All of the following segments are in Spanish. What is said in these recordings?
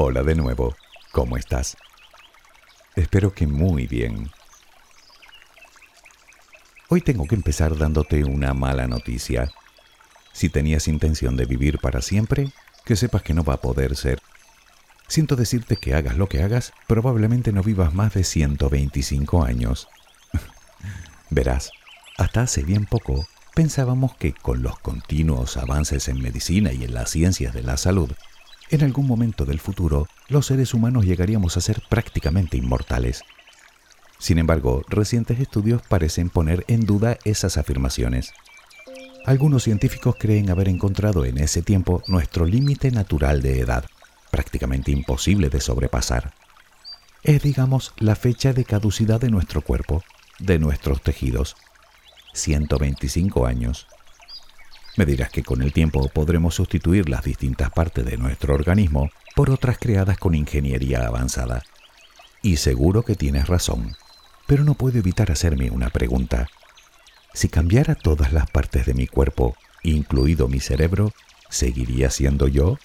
Hola de nuevo, ¿cómo estás? Espero que muy bien. Hoy tengo que empezar dándote una mala noticia. Si tenías intención de vivir para siempre, que sepas que no va a poder ser. Siento decirte que hagas lo que hagas, probablemente no vivas más de 125 años. Verás, hasta hace bien poco pensábamos que con los continuos avances en medicina y en las ciencias de la salud, en algún momento del futuro los seres humanos llegaríamos a ser prácticamente inmortales. Sin embargo, recientes estudios parecen poner en duda esas afirmaciones. Algunos científicos creen haber encontrado en ese tiempo nuestro límite natural de edad, prácticamente imposible de sobrepasar. Es, digamos, la fecha de caducidad de nuestro cuerpo, de nuestros tejidos. 125 años. Me dirás que con el tiempo podremos sustituir las distintas partes de nuestro organismo por otras creadas con ingeniería avanzada. Y seguro que tienes razón, pero no puedo evitar hacerme una pregunta. Si cambiara todas las partes de mi cuerpo, incluido mi cerebro, ¿seguiría siendo yo?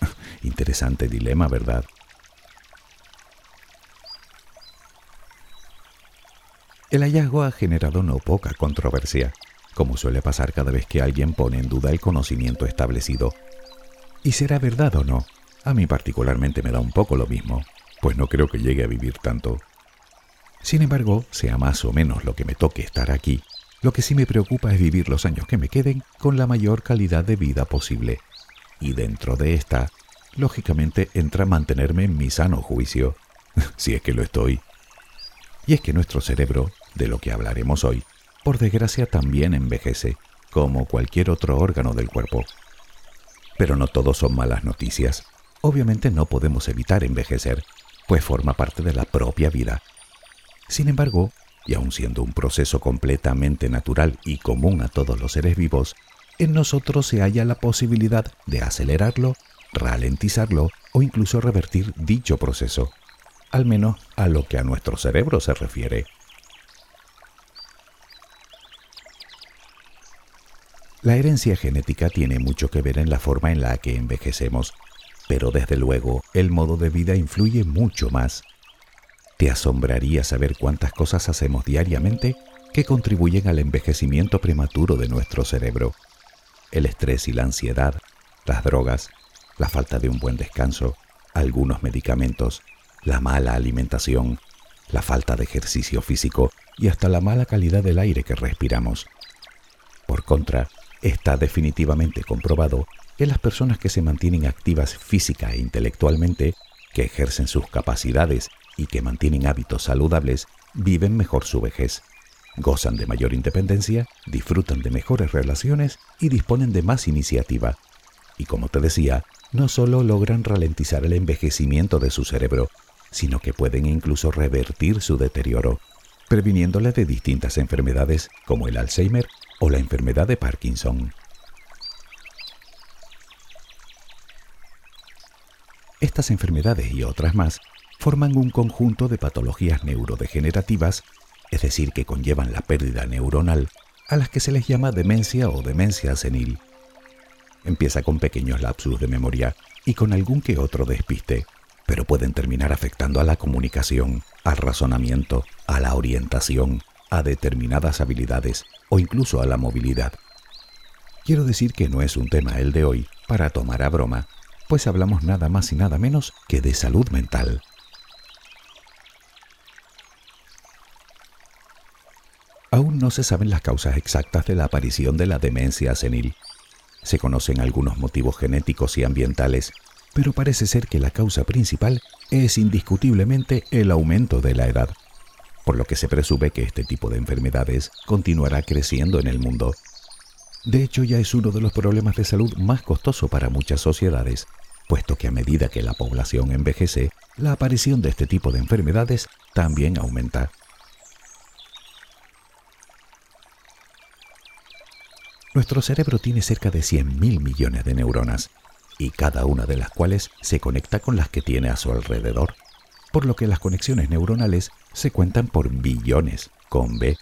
Interesante dilema, ¿verdad? El hallazgo ha generado no poca controversia como suele pasar cada vez que alguien pone en duda el conocimiento establecido. ¿Y será verdad o no? A mí particularmente me da un poco lo mismo, pues no creo que llegue a vivir tanto. Sin embargo, sea más o menos lo que me toque estar aquí, lo que sí me preocupa es vivir los años que me queden con la mayor calidad de vida posible. Y dentro de esta, lógicamente entra mantenerme en mi sano juicio, si es que lo estoy. Y es que nuestro cerebro, de lo que hablaremos hoy, por desgracia también envejece, como cualquier otro órgano del cuerpo. Pero no todos son malas noticias. Obviamente no podemos evitar envejecer, pues forma parte de la propia vida. Sin embargo, y aun siendo un proceso completamente natural y común a todos los seres vivos, en nosotros se halla la posibilidad de acelerarlo, ralentizarlo o incluso revertir dicho proceso, al menos a lo que a nuestro cerebro se refiere. La herencia genética tiene mucho que ver en la forma en la que envejecemos, pero desde luego el modo de vida influye mucho más. Te asombraría saber cuántas cosas hacemos diariamente que contribuyen al envejecimiento prematuro de nuestro cerebro. El estrés y la ansiedad, las drogas, la falta de un buen descanso, algunos medicamentos, la mala alimentación, la falta de ejercicio físico y hasta la mala calidad del aire que respiramos. Por contra, Está definitivamente comprobado que las personas que se mantienen activas física e intelectualmente, que ejercen sus capacidades y que mantienen hábitos saludables, viven mejor su vejez, gozan de mayor independencia, disfrutan de mejores relaciones y disponen de más iniciativa. Y como te decía, no solo logran ralentizar el envejecimiento de su cerebro, sino que pueden incluso revertir su deterioro, previniéndole de distintas enfermedades como el Alzheimer o la enfermedad de Parkinson. Estas enfermedades y otras más forman un conjunto de patologías neurodegenerativas, es decir, que conllevan la pérdida neuronal, a las que se les llama demencia o demencia senil. Empieza con pequeños lapsus de memoria y con algún que otro despiste, pero pueden terminar afectando a la comunicación, al razonamiento, a la orientación, a determinadas habilidades o incluso a la movilidad. Quiero decir que no es un tema el de hoy para tomar a broma, pues hablamos nada más y nada menos que de salud mental. Aún no se saben las causas exactas de la aparición de la demencia senil. Se conocen algunos motivos genéticos y ambientales, pero parece ser que la causa principal es indiscutiblemente el aumento de la edad por lo que se presume que este tipo de enfermedades continuará creciendo en el mundo. De hecho, ya es uno de los problemas de salud más costoso para muchas sociedades, puesto que a medida que la población envejece, la aparición de este tipo de enfermedades también aumenta. Nuestro cerebro tiene cerca de 100.000 millones de neuronas, y cada una de las cuales se conecta con las que tiene a su alrededor por lo que las conexiones neuronales se cuentan por billones, con B.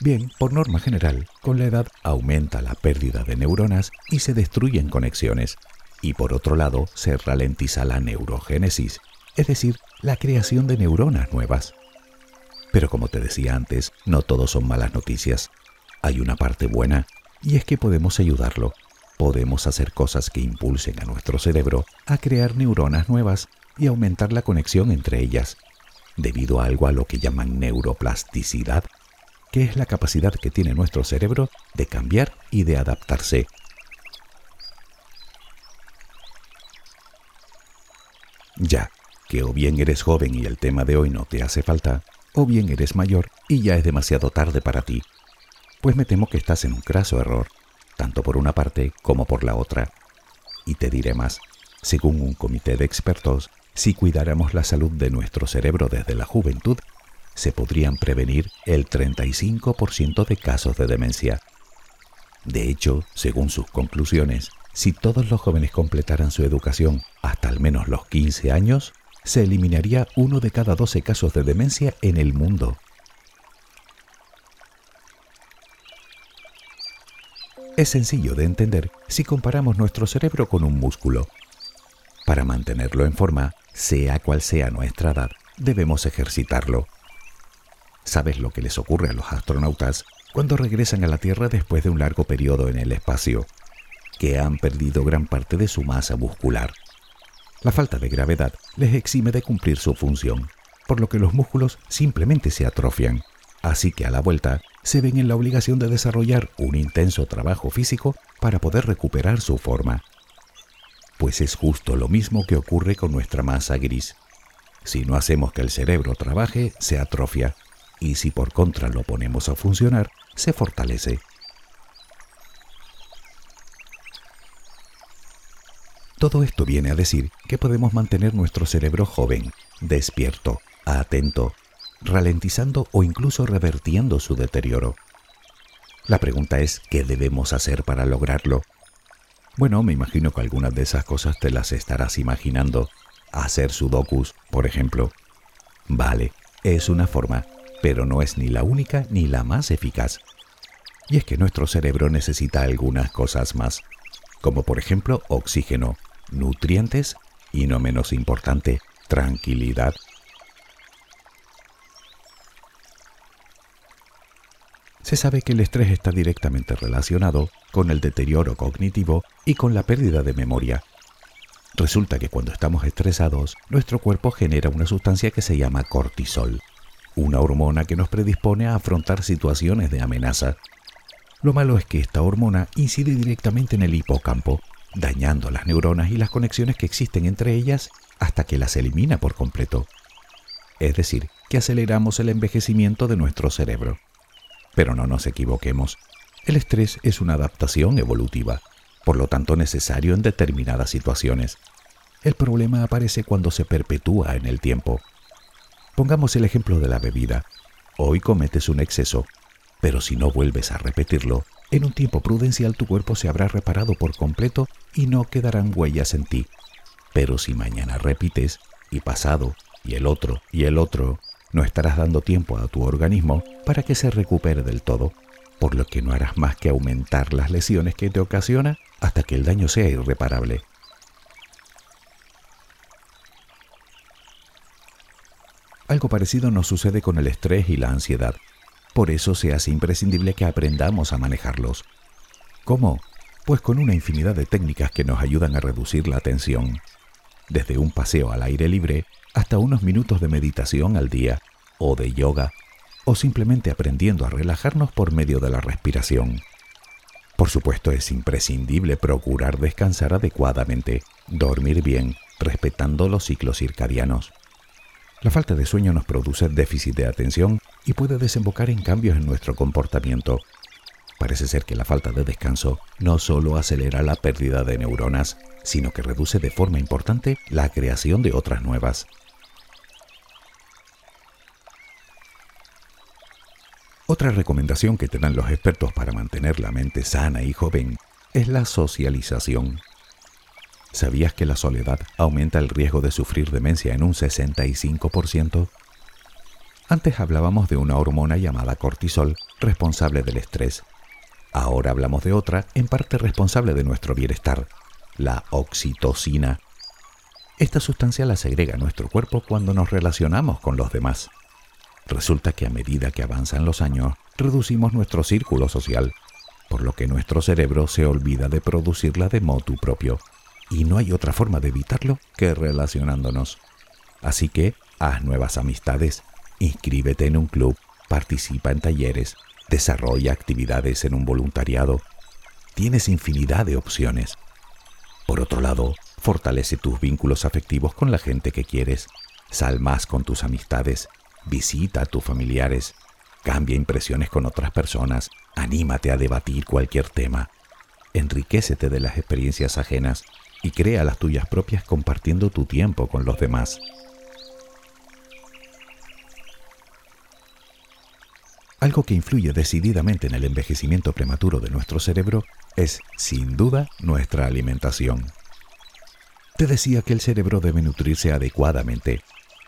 Bien, por norma general, con la edad aumenta la pérdida de neuronas y se destruyen conexiones, y por otro lado se ralentiza la neurogénesis, es decir, la creación de neuronas nuevas. Pero como te decía antes, no todo son malas noticias. Hay una parte buena y es que podemos ayudarlo. Podemos hacer cosas que impulsen a nuestro cerebro a crear neuronas nuevas y aumentar la conexión entre ellas, debido a algo a lo que llaman neuroplasticidad, que es la capacidad que tiene nuestro cerebro de cambiar y de adaptarse. Ya, que o bien eres joven y el tema de hoy no te hace falta, o bien eres mayor y ya es demasiado tarde para ti. Pues me temo que estás en un craso error, tanto por una parte como por la otra. Y te diré más, según un comité de expertos, si cuidáramos la salud de nuestro cerebro desde la juventud, se podrían prevenir el 35% de casos de demencia. De hecho, según sus conclusiones, si todos los jóvenes completaran su educación hasta al menos los 15 años, se eliminaría uno de cada 12 casos de demencia en el mundo. Es sencillo de entender si comparamos nuestro cerebro con un músculo. Para mantenerlo en forma, sea cual sea nuestra edad, debemos ejercitarlo. ¿Sabes lo que les ocurre a los astronautas cuando regresan a la Tierra después de un largo periodo en el espacio? Que han perdido gran parte de su masa muscular. La falta de gravedad les exime de cumplir su función, por lo que los músculos simplemente se atrofian, así que a la vuelta se ven en la obligación de desarrollar un intenso trabajo físico para poder recuperar su forma. Pues es justo lo mismo que ocurre con nuestra masa gris. Si no hacemos que el cerebro trabaje, se atrofia, y si por contra lo ponemos a funcionar, se fortalece. Todo esto viene a decir que podemos mantener nuestro cerebro joven, despierto, atento, ralentizando o incluso revertiendo su deterioro. La pregunta es, ¿qué debemos hacer para lograrlo? Bueno, me imagino que algunas de esas cosas te las estarás imaginando. Hacer sudokus, por ejemplo. Vale, es una forma, pero no es ni la única ni la más eficaz. Y es que nuestro cerebro necesita algunas cosas más, como por ejemplo oxígeno, nutrientes y no menos importante, tranquilidad. Se sabe que el estrés está directamente relacionado con el deterioro cognitivo y con la pérdida de memoria. Resulta que cuando estamos estresados, nuestro cuerpo genera una sustancia que se llama cortisol, una hormona que nos predispone a afrontar situaciones de amenaza. Lo malo es que esta hormona incide directamente en el hipocampo, dañando las neuronas y las conexiones que existen entre ellas hasta que las elimina por completo. Es decir, que aceleramos el envejecimiento de nuestro cerebro. Pero no nos equivoquemos, el estrés es una adaptación evolutiva, por lo tanto necesario en determinadas situaciones. El problema aparece cuando se perpetúa en el tiempo. Pongamos el ejemplo de la bebida. Hoy cometes un exceso, pero si no vuelves a repetirlo, en un tiempo prudencial tu cuerpo se habrá reparado por completo y no quedarán huellas en ti. Pero si mañana repites, y pasado, y el otro, y el otro, no estarás dando tiempo a tu organismo para que se recupere del todo, por lo que no harás más que aumentar las lesiones que te ocasiona hasta que el daño sea irreparable. Algo parecido nos sucede con el estrés y la ansiedad. Por eso se hace imprescindible que aprendamos a manejarlos. ¿Cómo? Pues con una infinidad de técnicas que nos ayudan a reducir la tensión. Desde un paseo al aire libre hasta unos minutos de meditación al día, o de yoga, o simplemente aprendiendo a relajarnos por medio de la respiración. Por supuesto es imprescindible procurar descansar adecuadamente, dormir bien, respetando los ciclos circadianos. La falta de sueño nos produce déficit de atención y puede desembocar en cambios en nuestro comportamiento. Parece ser que la falta de descanso no solo acelera la pérdida de neuronas, sino que reduce de forma importante la creación de otras nuevas. Otra recomendación que te dan los expertos para mantener la mente sana y joven es la socialización. ¿Sabías que la soledad aumenta el riesgo de sufrir demencia en un 65%? Antes hablábamos de una hormona llamada cortisol, responsable del estrés. Ahora hablamos de otra, en parte responsable de nuestro bienestar, la oxitocina. Esta sustancia la segrega nuestro cuerpo cuando nos relacionamos con los demás. Resulta que a medida que avanzan los años, reducimos nuestro círculo social, por lo que nuestro cerebro se olvida de producirla de motu propio. Y no hay otra forma de evitarlo que relacionándonos. Así que haz nuevas amistades, inscríbete en un club, participa en talleres, desarrolla actividades en un voluntariado. Tienes infinidad de opciones. Por otro lado, fortalece tus vínculos afectivos con la gente que quieres. Sal más con tus amistades, visita a tus familiares, cambia impresiones con otras personas, anímate a debatir cualquier tema. Enriquécete de las experiencias ajenas y crea las tuyas propias compartiendo tu tiempo con los demás. Algo que influye decididamente en el envejecimiento prematuro de nuestro cerebro es, sin duda, nuestra alimentación. Te decía que el cerebro debe nutrirse adecuadamente.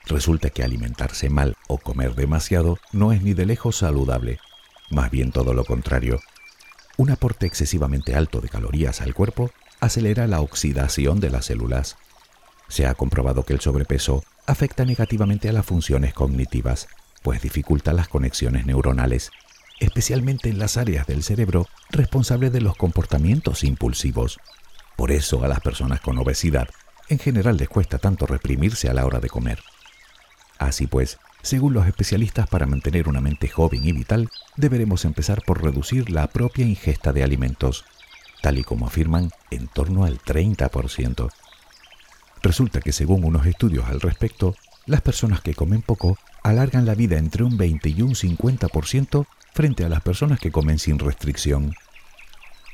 Resulta que alimentarse mal o comer demasiado no es ni de lejos saludable, más bien todo lo contrario. Un aporte excesivamente alto de calorías al cuerpo acelera la oxidación de las células. Se ha comprobado que el sobrepeso afecta negativamente a las funciones cognitivas, pues dificulta las conexiones neuronales, especialmente en las áreas del cerebro responsables de los comportamientos impulsivos. Por eso a las personas con obesidad en general les cuesta tanto reprimirse a la hora de comer. Así pues, según los especialistas, para mantener una mente joven y vital, deberemos empezar por reducir la propia ingesta de alimentos, tal y como afirman, en torno al 30%. Resulta que según unos estudios al respecto, las personas que comen poco alargan la vida entre un 20 y un 50% frente a las personas que comen sin restricción.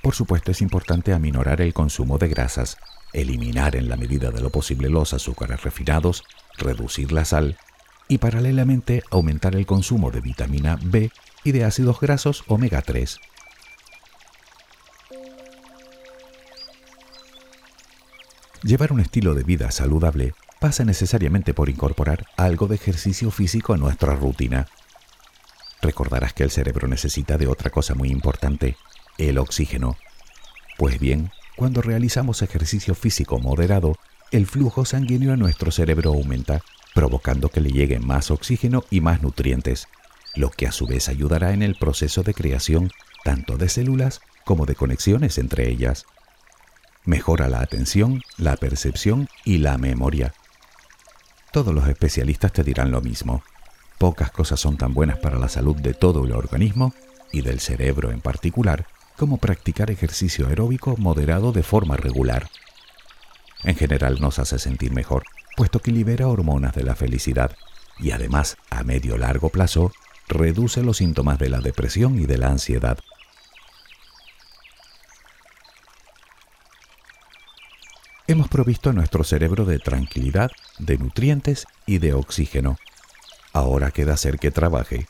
Por supuesto es importante aminorar el consumo de grasas, eliminar en la medida de lo posible los azúcares refinados, reducir la sal y paralelamente aumentar el consumo de vitamina B y de ácidos grasos omega 3. Llevar un estilo de vida saludable pasa necesariamente por incorporar algo de ejercicio físico a nuestra rutina. Recordarás que el cerebro necesita de otra cosa muy importante, el oxígeno. Pues bien, cuando realizamos ejercicio físico moderado, el flujo sanguíneo a nuestro cerebro aumenta, provocando que le llegue más oxígeno y más nutrientes, lo que a su vez ayudará en el proceso de creación tanto de células como de conexiones entre ellas. Mejora la atención, la percepción y la memoria, todos los especialistas te dirán lo mismo. Pocas cosas son tan buenas para la salud de todo el organismo y del cerebro en particular como practicar ejercicio aeróbico moderado de forma regular. En general nos hace sentir mejor, puesto que libera hormonas de la felicidad y además, a medio largo plazo, reduce los síntomas de la depresión y de la ansiedad. Hemos provisto a nuestro cerebro de tranquilidad, de nutrientes y de oxígeno. Ahora queda hacer que trabaje,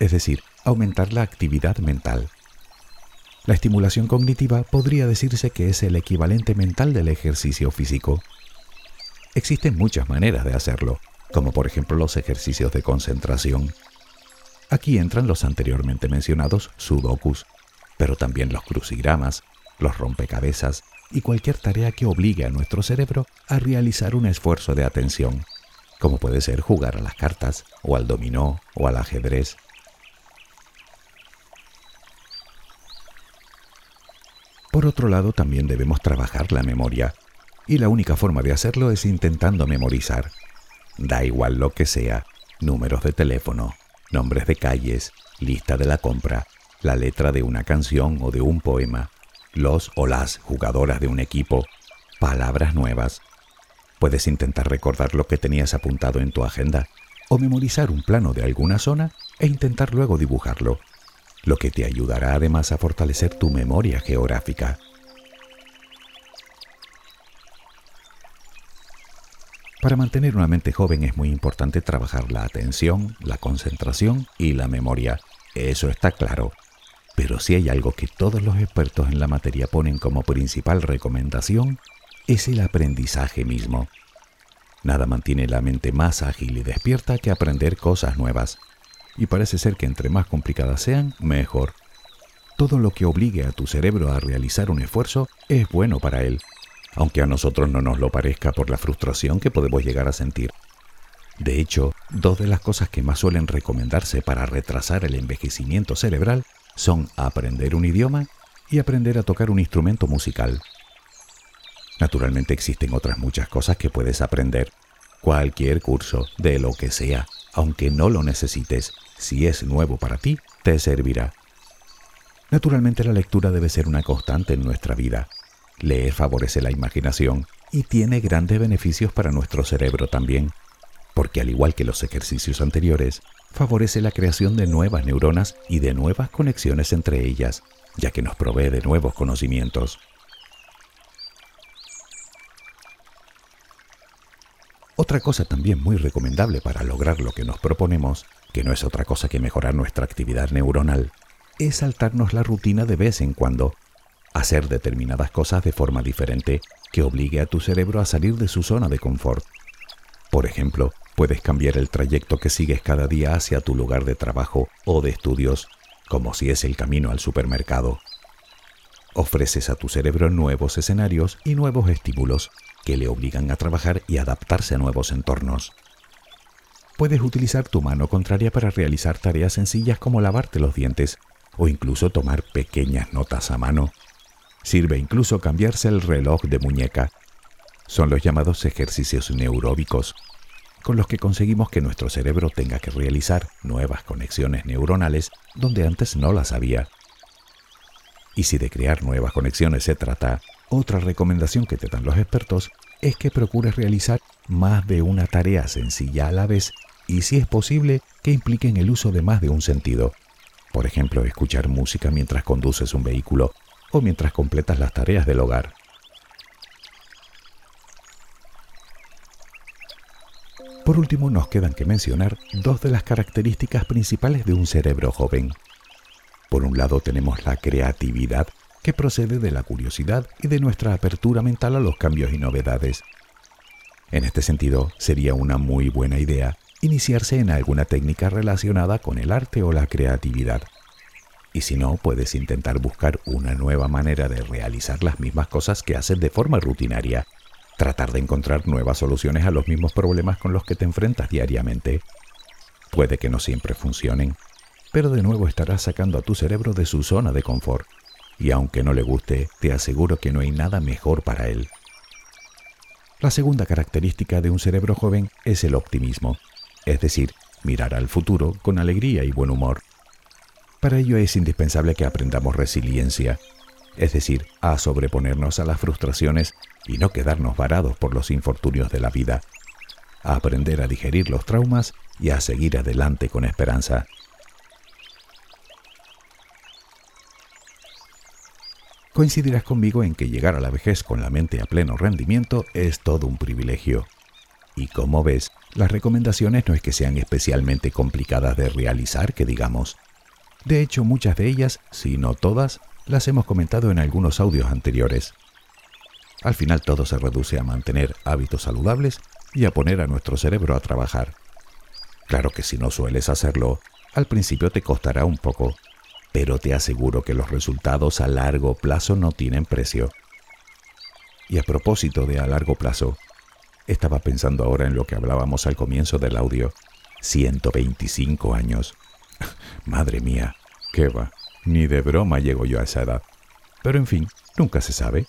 es decir, aumentar la actividad mental. La estimulación cognitiva podría decirse que es el equivalente mental del ejercicio físico. Existen muchas maneras de hacerlo, como por ejemplo los ejercicios de concentración. Aquí entran los anteriormente mencionados sudokus, pero también los crucigramas, los rompecabezas y cualquier tarea que obligue a nuestro cerebro a realizar un esfuerzo de atención, como puede ser jugar a las cartas, o al dominó, o al ajedrez. Por otro lado, también debemos trabajar la memoria, y la única forma de hacerlo es intentando memorizar. Da igual lo que sea, números de teléfono, nombres de calles, lista de la compra, la letra de una canción o de un poema, los o las jugadoras de un equipo, palabras nuevas. Puedes intentar recordar lo que tenías apuntado en tu agenda o memorizar un plano de alguna zona e intentar luego dibujarlo, lo que te ayudará además a fortalecer tu memoria geográfica. Para mantener una mente joven es muy importante trabajar la atención, la concentración y la memoria. Eso está claro. Pero si hay algo que todos los expertos en la materia ponen como principal recomendación, es el aprendizaje mismo. Nada mantiene la mente más ágil y despierta que aprender cosas nuevas. Y parece ser que entre más complicadas sean, mejor. Todo lo que obligue a tu cerebro a realizar un esfuerzo es bueno para él, aunque a nosotros no nos lo parezca por la frustración que podemos llegar a sentir. De hecho, dos de las cosas que más suelen recomendarse para retrasar el envejecimiento cerebral son aprender un idioma y aprender a tocar un instrumento musical. Naturalmente existen otras muchas cosas que puedes aprender. Cualquier curso, de lo que sea, aunque no lo necesites, si es nuevo para ti, te servirá. Naturalmente la lectura debe ser una constante en nuestra vida. Leer favorece la imaginación y tiene grandes beneficios para nuestro cerebro también, porque al igual que los ejercicios anteriores, favorece la creación de nuevas neuronas y de nuevas conexiones entre ellas, ya que nos provee de nuevos conocimientos. Otra cosa también muy recomendable para lograr lo que nos proponemos, que no es otra cosa que mejorar nuestra actividad neuronal, es saltarnos la rutina de vez en cuando, hacer determinadas cosas de forma diferente que obligue a tu cerebro a salir de su zona de confort. Por ejemplo, puedes cambiar el trayecto que sigues cada día hacia tu lugar de trabajo o de estudios, como si es el camino al supermercado. Ofreces a tu cerebro nuevos escenarios y nuevos estímulos que le obligan a trabajar y adaptarse a nuevos entornos. Puedes utilizar tu mano contraria para realizar tareas sencillas como lavarte los dientes o incluso tomar pequeñas notas a mano. Sirve incluso cambiarse el reloj de muñeca. Son los llamados ejercicios neuróbicos, con los que conseguimos que nuestro cerebro tenga que realizar nuevas conexiones neuronales donde antes no las había. Y si de crear nuevas conexiones se trata, otra recomendación que te dan los expertos es que procures realizar más de una tarea sencilla a la vez y si es posible que impliquen el uso de más de un sentido. Por ejemplo, escuchar música mientras conduces un vehículo o mientras completas las tareas del hogar. Por último, nos quedan que mencionar dos de las características principales de un cerebro joven. Por un lado tenemos la creatividad que procede de la curiosidad y de nuestra apertura mental a los cambios y novedades. En este sentido, sería una muy buena idea iniciarse en alguna técnica relacionada con el arte o la creatividad. Y si no, puedes intentar buscar una nueva manera de realizar las mismas cosas que haces de forma rutinaria. Tratar de encontrar nuevas soluciones a los mismos problemas con los que te enfrentas diariamente. Puede que no siempre funcionen, pero de nuevo estarás sacando a tu cerebro de su zona de confort y aunque no le guste, te aseguro que no hay nada mejor para él. La segunda característica de un cerebro joven es el optimismo, es decir, mirar al futuro con alegría y buen humor. Para ello es indispensable que aprendamos resiliencia, es decir, a sobreponernos a las frustraciones y no quedarnos varados por los infortunios de la vida, a aprender a digerir los traumas y a seguir adelante con esperanza. coincidirás conmigo en que llegar a la vejez con la mente a pleno rendimiento es todo un privilegio. Y como ves, las recomendaciones no es que sean especialmente complicadas de realizar, que digamos. De hecho, muchas de ellas, si no todas, las hemos comentado en algunos audios anteriores. Al final todo se reduce a mantener hábitos saludables y a poner a nuestro cerebro a trabajar. Claro que si no sueles hacerlo, al principio te costará un poco, pero te aseguro que los resultados a largo plazo no tienen precio. Y a propósito de a largo plazo, estaba pensando ahora en lo que hablábamos al comienzo del audio. 125 años. Madre mía, qué va, ni de broma llego yo a esa edad. Pero en fin, nunca se sabe.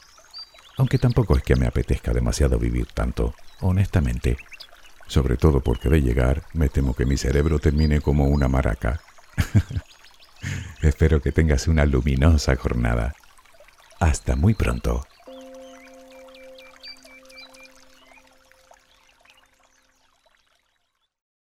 Aunque tampoco es que me apetezca demasiado vivir tanto, honestamente. Sobre todo porque de llegar me temo que mi cerebro termine como una maraca. Espero que tengas una luminosa jornada. Hasta muy pronto.